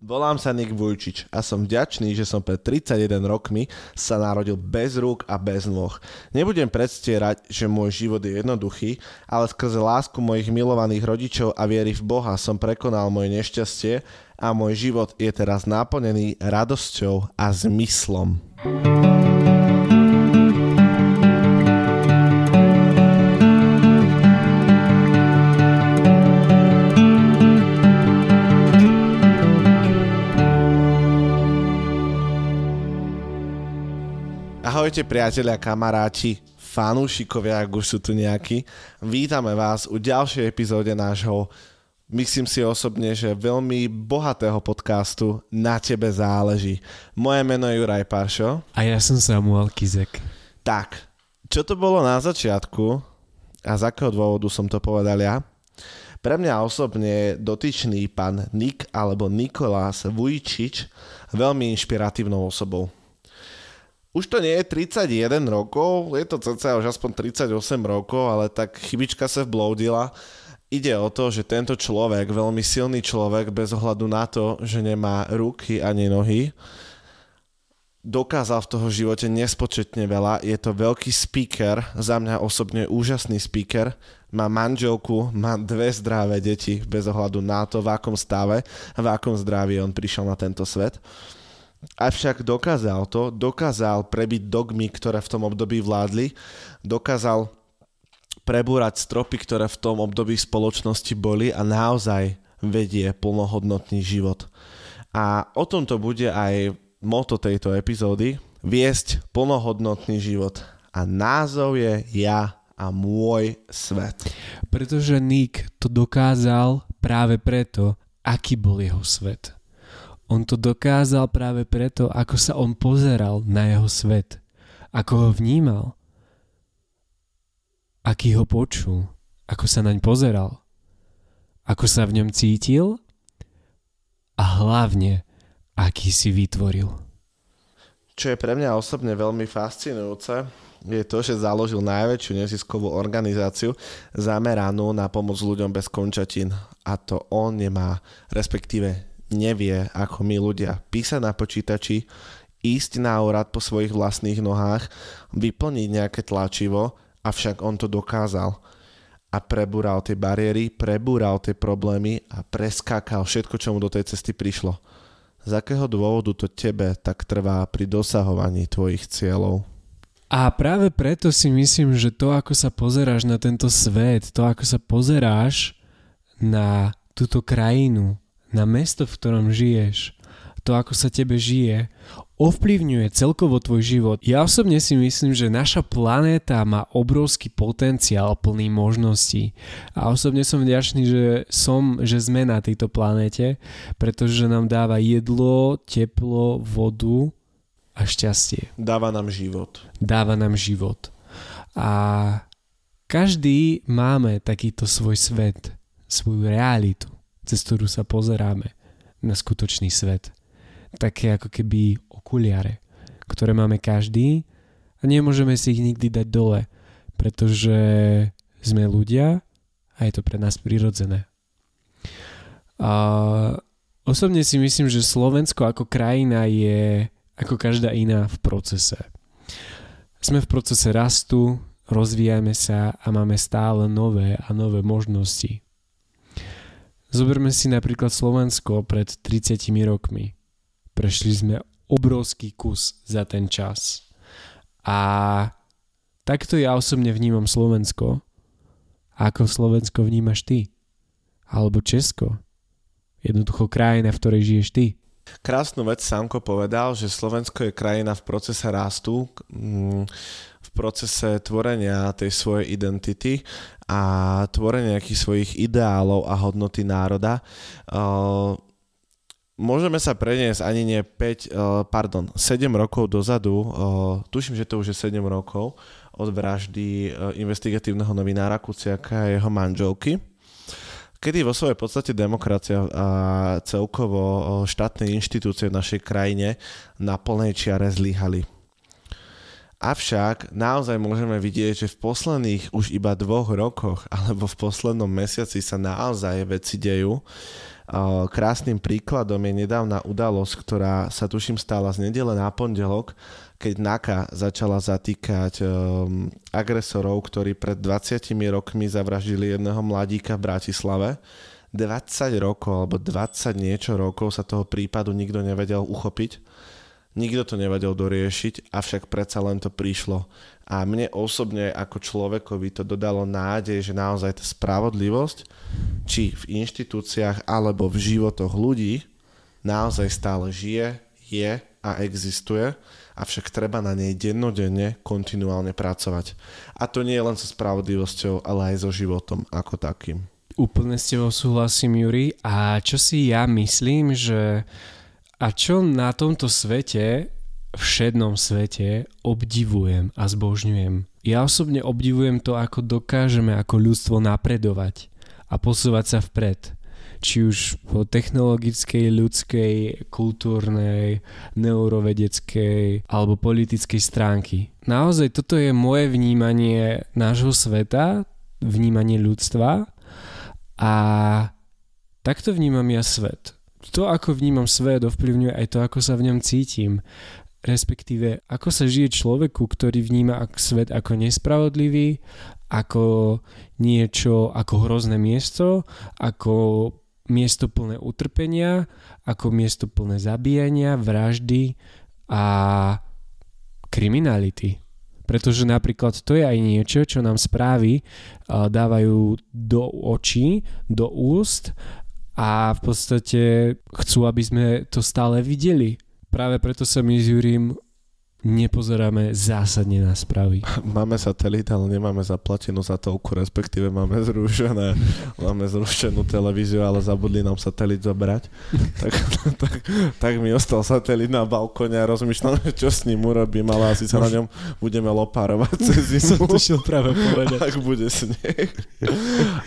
Volám sa Nik Vujčič a som vďačný, že som pred 31 rokmi sa narodil bez rúk a bez nôh. Nebudem predstierať, že môj život je jednoduchý, ale skrze lásku mojich milovaných rodičov a viery v Boha som prekonal moje nešťastie a môj život je teraz naplnený radosťou a zmyslom. Ahojte priatelia, kamaráti, fanúšikovia, ak už sú tu nejakí. Vítame vás u ďalšej epizóde nášho, myslím si osobne, že veľmi bohatého podcastu Na tebe záleží. Moje meno je Juraj Paršo. A ja som Samuel Kizek. Tak, čo to bolo na začiatku a z akého dôvodu som to povedal ja? Pre mňa osobne dotyčný pán Nik alebo Nikolás Vujčič veľmi inšpiratívnou osobou už to nie je 31 rokov, je to cca už aspoň 38 rokov, ale tak chybička sa vbloudila. Ide o to, že tento človek, veľmi silný človek, bez ohľadu na to, že nemá ruky ani nohy, dokázal v toho živote nespočetne veľa. Je to veľký speaker, za mňa osobne úžasný speaker. Má manželku, má dve zdravé deti, bez ohľadu na to, v akom stave, v akom zdraví on prišiel na tento svet. Avšak dokázal to, dokázal prebiť dogmy, ktoré v tom období vládli, dokázal prebúrať stropy, ktoré v tom období spoločnosti boli a naozaj vedie plnohodnotný život. A o tomto bude aj moto tejto epizódy, viesť plnohodnotný život. A názov je Ja a môj svet. Pretože Nick to dokázal práve preto, aký bol jeho svet. On to dokázal práve preto, ako sa on pozeral na jeho svet, ako ho vnímal, aký ho počul, ako sa naň pozeral, ako sa v ňom cítil a hlavne, aký si vytvoril. Čo je pre mňa osobne veľmi fascinujúce, je to, že založil najväčšiu neziskovú organizáciu zameranú na pomoc ľuďom bez končatín. A to on nemá, respektíve nevie, ako my ľudia, písať na počítači, ísť na úrad po svojich vlastných nohách, vyplniť nejaké tlačivo, avšak on to dokázal. A prebúral tie bariéry, prebúral tie problémy a preskákal všetko, čo mu do tej cesty prišlo. Z akého dôvodu to tebe tak trvá pri dosahovaní tvojich cieľov? A práve preto si myslím, že to, ako sa pozeráš na tento svet, to, ako sa pozeráš na túto krajinu, na mesto, v ktorom žiješ, to, ako sa tebe žije, ovplyvňuje celkovo tvoj život. Ja osobne si myslím, že naša planéta má obrovský potenciál plný možností. A osobne som vďačný, že som, že sme na tejto planéte, pretože nám dáva jedlo, teplo, vodu a šťastie. Dáva nám život. Dáva nám život. A každý máme takýto svoj svet, svoju realitu cez ktorú sa pozeráme na skutočný svet. Také ako keby okuliare, ktoré máme každý a nemôžeme si ich nikdy dať dole, pretože sme ľudia a je to pre nás prirodzené. A osobne si myslím, že Slovensko ako krajina je ako každá iná v procese. Sme v procese rastu, rozvíjame sa a máme stále nové a nové možnosti. Zoberme si napríklad Slovensko pred 30 rokmi. Prešli sme obrovský kus za ten čas. A takto ja osobne vnímam Slovensko. Ako Slovensko vnímaš ty? Alebo Česko? Jednoducho krajina, v ktorej žiješ ty. Krásnu vec Sámko povedal, že Slovensko je krajina v procese rastu, mm, v procese tvorenia tej svojej identity a tvorenie nejakých svojich ideálov a hodnoty národa. Uh, môžeme sa preniesť ani nie 5, uh, pardon, 7 rokov dozadu, uh, tuším, že to už je 7 rokov, od vraždy investigatívneho novinára Kuciaka a jeho manželky kedy vo svojej podstate demokracia a celkovo štátne inštitúcie v našej krajine na plnej čiare zlyhali. Avšak naozaj môžeme vidieť, že v posledných už iba dvoch rokoch alebo v poslednom mesiaci sa naozaj veci dejú. Krásnym príkladom je nedávna udalosť, ktorá sa tuším stala z nedele na pondelok, keď NAKA začala zatýkať um, agresorov, ktorí pred 20 rokmi zavraždili jedného mladíka v Bratislave 20 rokov alebo 20 niečo rokov sa toho prípadu nikto nevedel uchopiť. Nikto to nevedel doriešiť, avšak predsa len to prišlo. A mne osobne ako človekovi to dodalo nádej, že naozaj tá spravodlivosť, či v inštitúciách alebo v životoch ľudí, naozaj stále žije, je a existuje, avšak treba na nej dennodenne kontinuálne pracovať. A to nie je len so spravodlivosťou, ale aj so životom ako takým. Úplne s tebou súhlasím, Juri. A čo si ja myslím, že a čo na tomto svete, všednom svete, obdivujem a zbožňujem. Ja osobne obdivujem to, ako dokážeme ako ľudstvo napredovať a posúvať sa vpred. Či už po technologickej, ľudskej, kultúrnej, neurovedeckej alebo politickej stránky. Naozaj toto je moje vnímanie nášho sveta, vnímanie ľudstva a takto vnímam ja svet. To, ako vnímam svet, ovplyvňuje aj to, ako sa v ňom cítim. Respektíve, ako sa žije človeku, ktorý vníma svet ako nespravodlivý, ako niečo, ako hrozné miesto, ako miesto plné utrpenia, ako miesto plné zabíjania, vraždy a kriminality. Pretože napríklad to je aj niečo, čo nám správy dávajú do očí, do úst a v podstate chcú, aby sme to stále videli. Práve preto sa my s Jurím nepozeráme zásadne na správy. Máme satelit, ale nemáme zaplatenú za toľku, respektíve máme zrušené, máme zrušenú televíziu, ale zabudli nám satelit zobrať. tak, tak, tak mi ostal satelit na balkóne a rozmýšľam, čo s ním urobím, ale asi sa na ňom budeme lopárovať cez zimu. To šiel práve povedať. Ak bude sneh.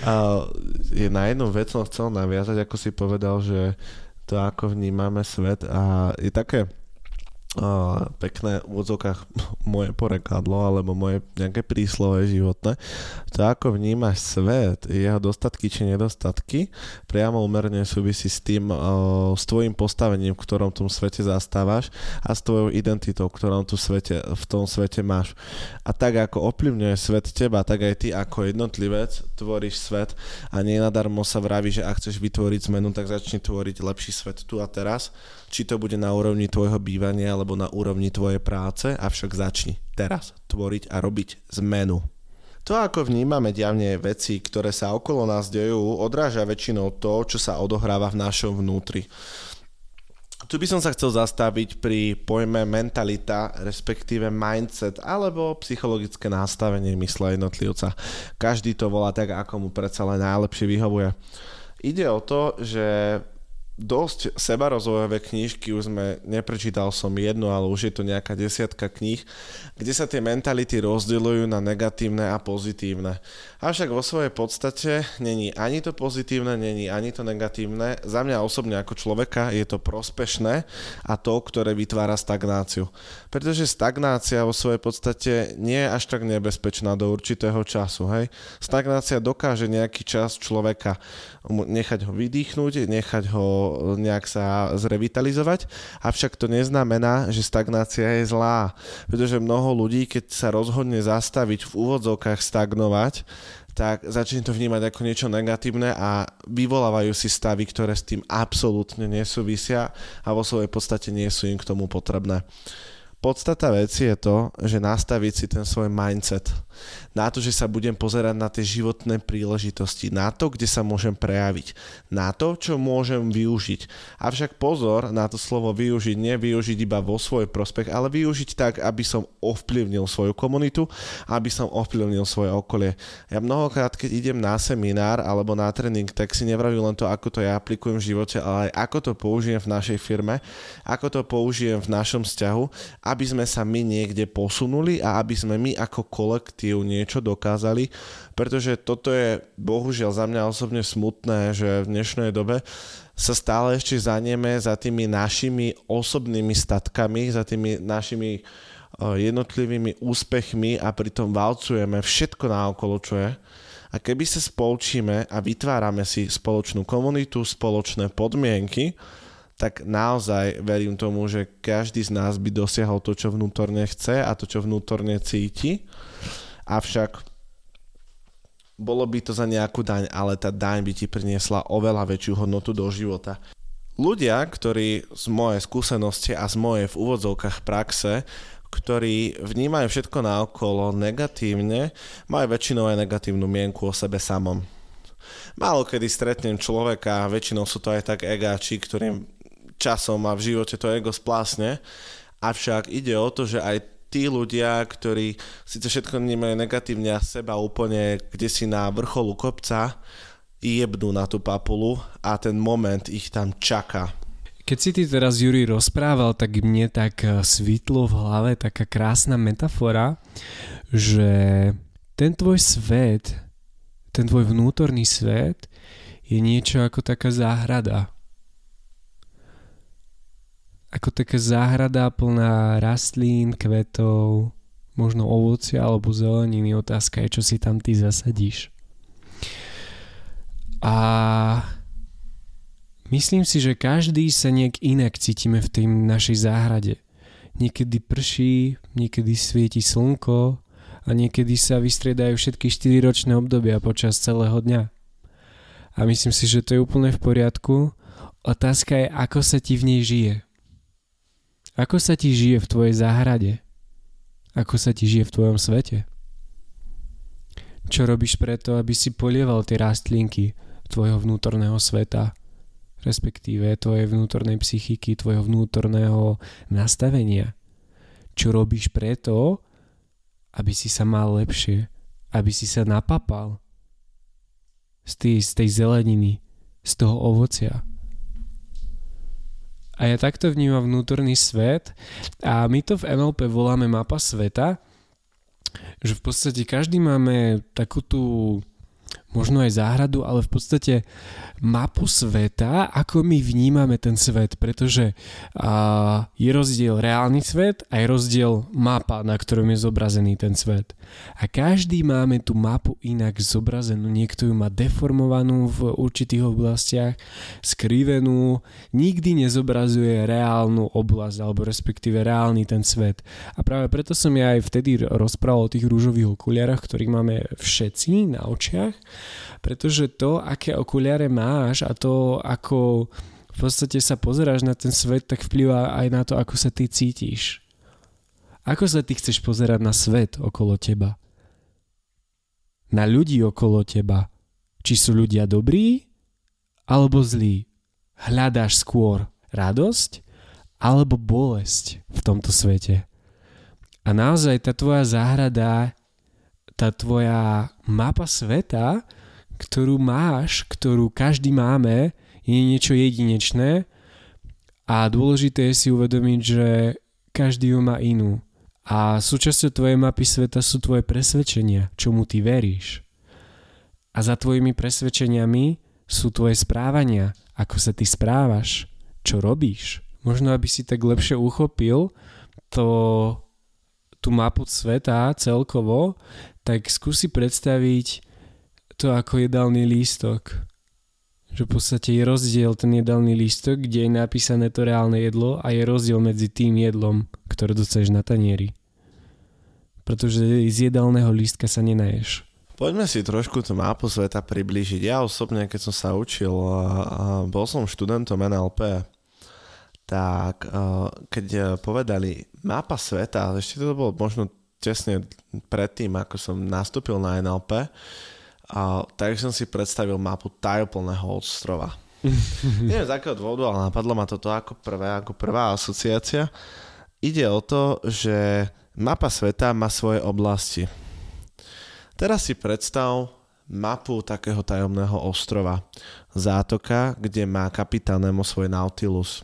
A je na jednu vec som chcel naviazať, ako si povedal, že to ako vnímame svet a je také uh, pekné v odzokách moje porekadlo alebo moje nejaké príslove životné. To ako vnímaš svet, jeho dostatky či nedostatky, priamo umerne súvisí s tým, uh, s tvojim postavením, v ktorom tom svete zastávaš a s tvojou identitou, v ktorom tu svete, v tom svete máš. A tak ako ovplyvňuje svet teba, tak aj ty ako jednotlivec tvoríš svet a nie nadarmo sa vraví, že ak chceš vytvoriť zmenu, tak začni tvoriť lepší svet tu a teraz či to bude na úrovni tvojho bývania alebo na úrovni tvojej práce, avšak začni teraz tvoriť a robiť zmenu. To, ako vnímame diavne veci, ktoré sa okolo nás dejú, odráža väčšinou to, čo sa odohráva v našom vnútri. Tu by som sa chcel zastaviť pri pojme mentalita, respektíve mindset alebo psychologické nastavenie mysle jednotlivca. Každý to volá tak, ako mu predsa len najlepšie vyhovuje. Ide o to, že dosť sebarozvojové knižky, už sme, neprečítal som jednu, ale už je to nejaká desiatka kníh, kde sa tie mentality rozdeľujú na negatívne a pozitívne. Avšak vo svojej podstate není ani to pozitívne, není ani to negatívne. Za mňa osobne ako človeka je to prospešné a to, ktoré vytvára stagnáciu. Pretože stagnácia vo svojej podstate nie je až tak nebezpečná do určitého času. Hej? Stagnácia dokáže nejaký čas človeka nechať ho vydýchnuť, nechať ho nejak sa zrevitalizovať, avšak to neznamená, že stagnácia je zlá, pretože mnoho ľudí, keď sa rozhodne zastaviť v úvodzovkách stagnovať, tak začne to vnímať ako niečo negatívne a vyvolávajú si stavy, ktoré s tým absolútne nesúvisia a vo svojej podstate nie sú im k tomu potrebné. Podstata veci je to, že nastaviť si ten svoj mindset na to, že sa budem pozerať na tie životné príležitosti, na to, kde sa môžem prejaviť, na to, čo môžem využiť. Avšak pozor na to slovo využiť, nie využiť iba vo svoj prospech, ale využiť tak, aby som ovplyvnil svoju komunitu, aby som ovplyvnil svoje okolie. Ja mnohokrát, keď idem na seminár alebo na tréning, tak si nevravím len to, ako to ja aplikujem v živote, ale aj ako to použijem v našej firme, ako to použijem v našom vzťahu, aby sme sa my niekde posunuli a aby sme my ako kolektív nie niečo dokázali, pretože toto je bohužiaľ za mňa osobne smutné, že v dnešnej dobe sa stále ešte zanieme za tými našimi osobnými statkami, za tými našimi jednotlivými úspechmi a pritom valcujeme všetko naokolo, čo je. A keby sa spolčíme a vytvárame si spoločnú komunitu, spoločné podmienky, tak naozaj verím tomu, že každý z nás by dosiahol to, čo vnútorne chce a to, čo vnútorne cíti. Avšak bolo by to za nejakú daň, ale tá daň by ti priniesla oveľa väčšiu hodnotu do života. Ľudia, ktorí z mojej skúsenosti a z mojej v úvodzovkách praxe ktorí vnímajú všetko naokolo negatívne, majú väčšinou aj negatívnu mienku o sebe samom. Málo kedy stretnem človeka, väčšinou sú to aj tak egáči, ktorým časom a v živote to ego splásne, avšak ide o to, že aj tí ľudia, ktorí síce všetko vnímajú negatívne a seba úplne kde si na vrcholu kopca, jebnú na tú papulu a ten moment ich tam čaká keď si ty teraz, Juri, rozprával, tak mne tak eh, svítlo v hlave taká krásna metafora, že ten tvoj svet, ten tvoj vnútorný svet je niečo ako taká záhrada. Ako taká záhrada plná rastlín, kvetov, možno ovocia alebo zeleniny. Otázka je, čo si tam ty zasadíš. A Myslím si, že každý sa nejak inak cítime v tej našej záhrade. Niekedy prší, niekedy svieti slnko a niekedy sa vystriedajú všetky 4 ročné obdobia počas celého dňa. A myslím si, že to je úplne v poriadku. Otázka je, ako sa ti v nej žije. Ako sa ti žije v tvojej záhrade? Ako sa ti žije v tvojom svete? Čo robíš preto, aby si polieval tie rastlinky tvojho vnútorného sveta? respektíve tvojej vnútornej psychiky, tvojho vnútorného nastavenia. Čo robíš preto, aby si sa mal lepšie, aby si sa napapal z tej, z tej zeleniny, z toho ovocia. A ja takto vnímam vnútorný svet a my to v NLP voláme mapa sveta, že v podstate každý máme takú tú možno aj záhradu, ale v podstate mapu sveta, ako my vnímame ten svet, pretože uh, je rozdiel reálny svet a je rozdiel mapa, na ktorom je zobrazený ten svet. A každý máme tú mapu inak zobrazenú. Niekto ju má deformovanú v určitých oblastiach, skrivenú, nikdy nezobrazuje reálnu oblasť, alebo respektíve reálny ten svet. A práve preto som ja aj vtedy rozprával o tých rúžových okuliarach, ktorých máme všetci na očiach, pretože to, aké okuliare máš a to, ako v podstate sa pozeráš na ten svet, tak vplyvá aj na to, ako sa ty cítiš. Ako sa ty chceš pozerať na svet okolo teba? Na ľudí okolo teba. Či sú ľudia dobrí alebo zlí? Hľadáš skôr radosť alebo bolesť v tomto svete? A naozaj tá tvoja záhrada, tá tvoja mapa sveta ktorú máš, ktorú každý máme, je niečo jedinečné a dôležité je si uvedomiť, že každý ju má inú. A súčasťou tvojej mapy sveta sú tvoje presvedčenia, čomu ty veríš. A za tvojimi presvedčeniami sú tvoje správania, ako sa ty správaš, čo robíš. Možno, aby si tak lepšie uchopil to, tú mapu sveta celkovo, tak skúsi predstaviť to ako jedálny lístok. Že v podstate je rozdiel ten jedálny lístok, kde je napísané to reálne jedlo a je rozdiel medzi tým jedlom, ktoré dostaneš na tanieri. Pretože z jedálneho lístka sa nenaješ. Poďme si trošku tú mapu sveta priblížiť. Ja osobne, keď som sa učil, bol som študentom NLP, tak keď povedali mapa sveta, ešte to bolo možno tesne predtým, ako som nastúpil na NLP, a tak som si predstavil mapu tajoplného ostrova. Neviem z akého dôvodu, ale napadlo ma toto ako prvé, ako prvá asociácia. Ide o to, že mapa sveta má svoje oblasti. Teraz si predstav mapu takého tajomného ostrova. Zátoka, kde má kapitán Nemo svoj Nautilus.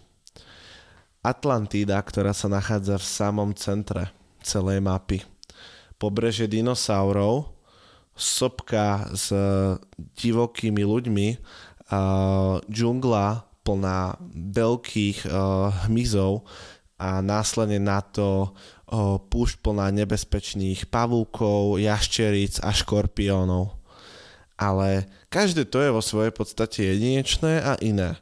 Atlantída, ktorá sa nachádza v samom centre celej mapy. Pobreže dinosaurov, sopka s divokými ľuďmi, uh, džungla plná veľkých uh, hmyzov a následne na to púšť plná nebezpečných pavúkov, jaščeríc a škorpiónov. Ale každé to je vo svojej podstate jedinečné a iné.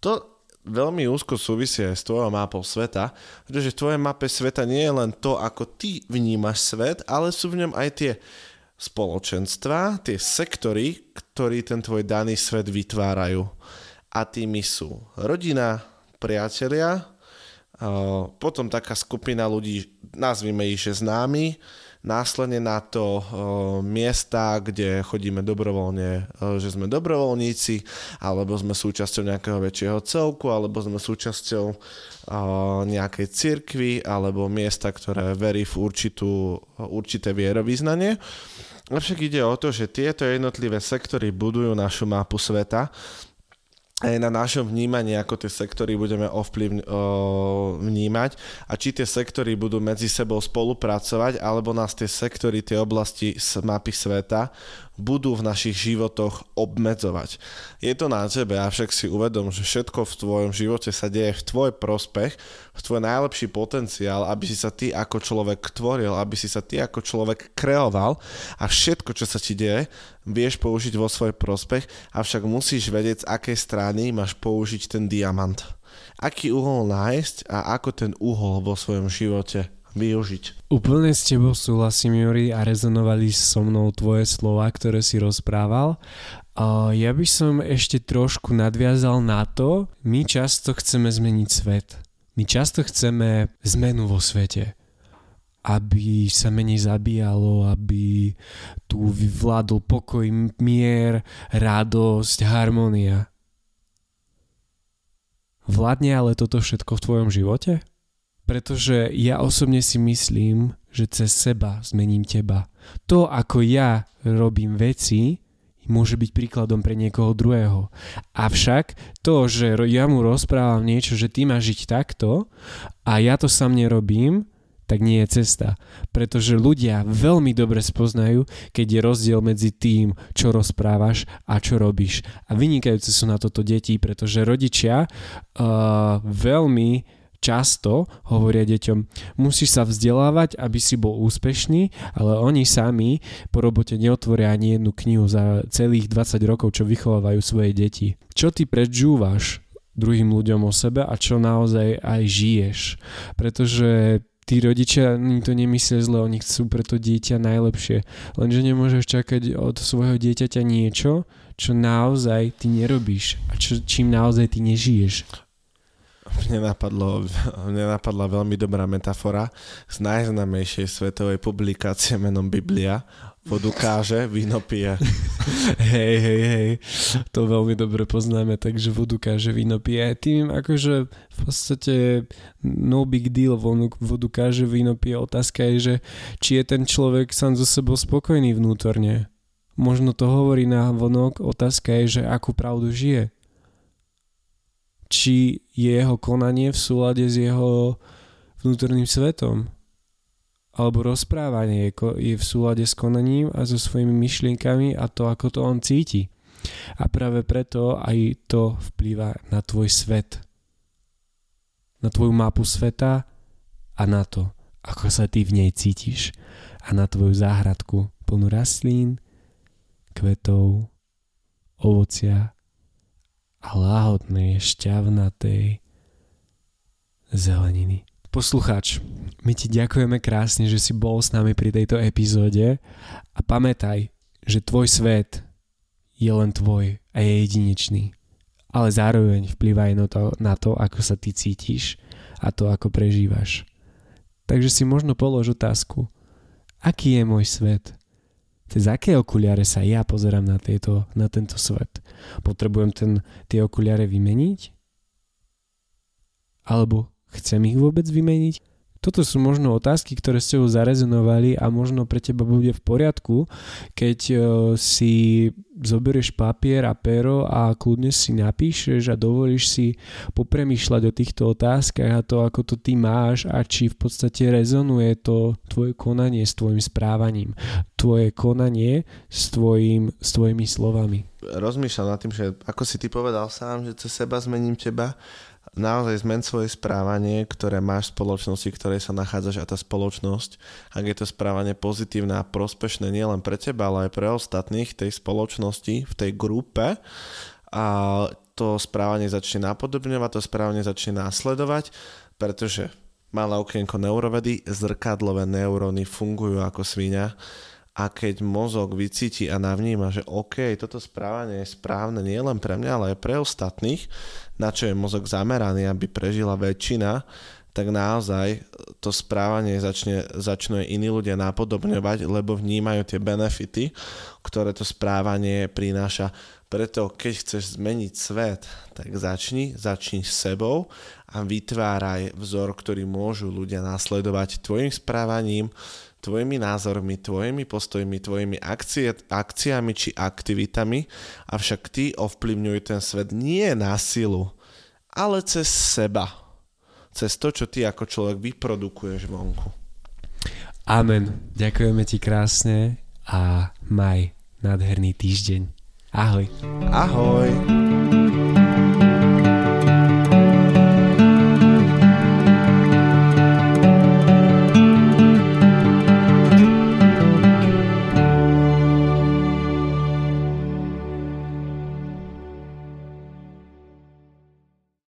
To veľmi úzko súvisí aj s tvojou mapou sveta, pretože v tvojej mape sveta nie je len to, ako ty vnímaš svet, ale sú v ňom aj tie spoločenstva, tie sektory, ktorí ten tvoj daný svet vytvárajú. A tými sú rodina, priatelia, potom taká skupina ľudí, nazvime ich, že známi, následne na to miesta, kde chodíme dobrovoľne, že sme dobrovoľníci, alebo sme súčasťou nejakého väčšieho celku, alebo sme súčasťou nejakej cirkvy, alebo miesta, ktoré verí v určitú, určité vierovýznanie. Avšak ide o to, že tieto jednotlivé sektory budujú našu mapu sveta aj na našom vnímaní, ako tie sektory budeme ovplyvň, o, vnímať a či tie sektory budú medzi sebou spolupracovať, alebo nás tie sektory, tie oblasti z mapy sveta budú v našich životoch obmedzovať. Je to na tebe, avšak si uvedom, že všetko v tvojom živote sa deje v tvoj prospech, v tvoj najlepší potenciál, aby si sa ty ako človek tvoril, aby si sa ty ako človek kreoval a všetko, čo sa ti deje, vieš použiť vo svoj prospech, avšak musíš vedieť, z akej strany máš použiť ten diamant. Aký uhol nájsť a ako ten uhol vo svojom živote využiť. Úplne s tebou súhlasím, Juri, a rezonovali so mnou tvoje slova, ktoré si rozprával. Ja by som ešte trošku nadviazal na to, my často chceme zmeniť svet. My často chceme zmenu vo svete aby sa menej zabíjalo, aby tu vyvládol pokoj, mier, radosť, harmonia. Vládne ale toto všetko v tvojom živote? Pretože ja osobne si myslím, že cez seba zmením teba. To, ako ja robím veci, môže byť príkladom pre niekoho druhého. Avšak to, že ja mu rozprávam niečo, že ty máš žiť takto a ja to sám nerobím, tak nie je cesta. Pretože ľudia veľmi dobre spoznajú, keď je rozdiel medzi tým, čo rozprávaš a čo robíš. A vynikajúce sú na toto deti, pretože rodičia uh, veľmi často hovoria deťom, musíš sa vzdelávať, aby si bol úspešný, ale oni sami po robote neotvoria ani jednu knihu za celých 20 rokov, čo vychovávajú svoje deti. Čo ty predžúvaš druhým ľuďom o sebe a čo naozaj aj žiješ. Pretože tí rodičia oni to nemyslia zle, oni chcú pre to dieťa najlepšie. Lenže nemôžeš čakať od svojho dieťaťa niečo, čo naozaj ty nerobíš a čo, čím naozaj ty nežiješ. Mne, napadlo, mne napadla veľmi dobrá metafora z najznamejšej svetovej publikácie menom Biblia. Vodu káže, víno pije. hej, hej, hej. To veľmi dobre poznáme, takže vodu káže, víno pije. Tým akože v podstate no big deal, vodu káže, víno pije. Otázka je, že či je ten človek sám so sebou spokojný vnútorne. Možno to hovorí na vonok, otázka je, že akú pravdu žije či je jeho konanie v súlade s jeho vnútorným svetom. Alebo rozprávanie je v súlade s konaním a so svojimi myšlienkami a to, ako to on cíti. A práve preto aj to vplýva na tvoj svet. Na tvoju mapu sveta a na to, ako sa ty v nej cítiš. A na tvoju záhradku plnú rastlín, kvetov, ovocia a láhodnej, šťavnatej zeleniny. Poslucháč, my ti ďakujeme krásne, že si bol s nami pri tejto epizóde a pamätaj, že tvoj svet je len tvoj a je jedinečný. Ale zároveň vplyva aj na to, na to, ako sa ty cítiš a to, ako prežívaš. Takže si možno polož otázku, aký je môj svet? cez aké okuliare sa ja pozerám na, tejto, na tento svet. Potrebujem ten, tie okuliare vymeniť? Alebo chcem ich vôbec vymeniť? Toto sú možno otázky, ktoré s tebou zarezonovali a možno pre teba bude v poriadku, keď e, si zoberieš papier a pero a kľudne si napíšeš a dovolíš si popremýšľať o týchto otázkach a to, ako to ty máš a či v podstate rezonuje to tvoje konanie s tvojim správaním, tvoje konanie s, tvojim, s tvojimi slovami. Rozmýšľam nad tým, že ako si ty povedal sám, že cez seba zmením teba, naozaj zmen svoje správanie, ktoré máš v spoločnosti, ktorej sa nachádzaš a tá spoločnosť, ak je to správanie pozitívne a prospešné nielen pre teba, ale aj pre ostatných tej spoločnosti, v tej grupe, a to správanie začne napodobňovať, to správanie začne následovať, pretože malé okienko neurovedy, zrkadlové neuróny fungujú ako svíňa a keď mozog vycíti a navníma, že OK, toto správanie je správne nielen pre mňa, ale aj pre ostatných, na čo je mozog zameraný, aby prežila väčšina, tak naozaj to správanie začne, začnú iní ľudia napodobňovať, lebo vnímajú tie benefity, ktoré to správanie prináša. Preto keď chceš zmeniť svet, tak začni, začni s sebou a vytváraj vzor, ktorý môžu ľudia nasledovať tvojim správaním, tvojimi názormi, tvojimi postojmi, tvojimi akcie, akciami či aktivitami, avšak ty ovplyvňuj ten svet nie na silu, ale cez seba. Cez to, čo ty ako človek vyprodukuješ vonku. Amen. Ďakujeme ti krásne a maj nádherný týždeň. Ahoj. Ahoj.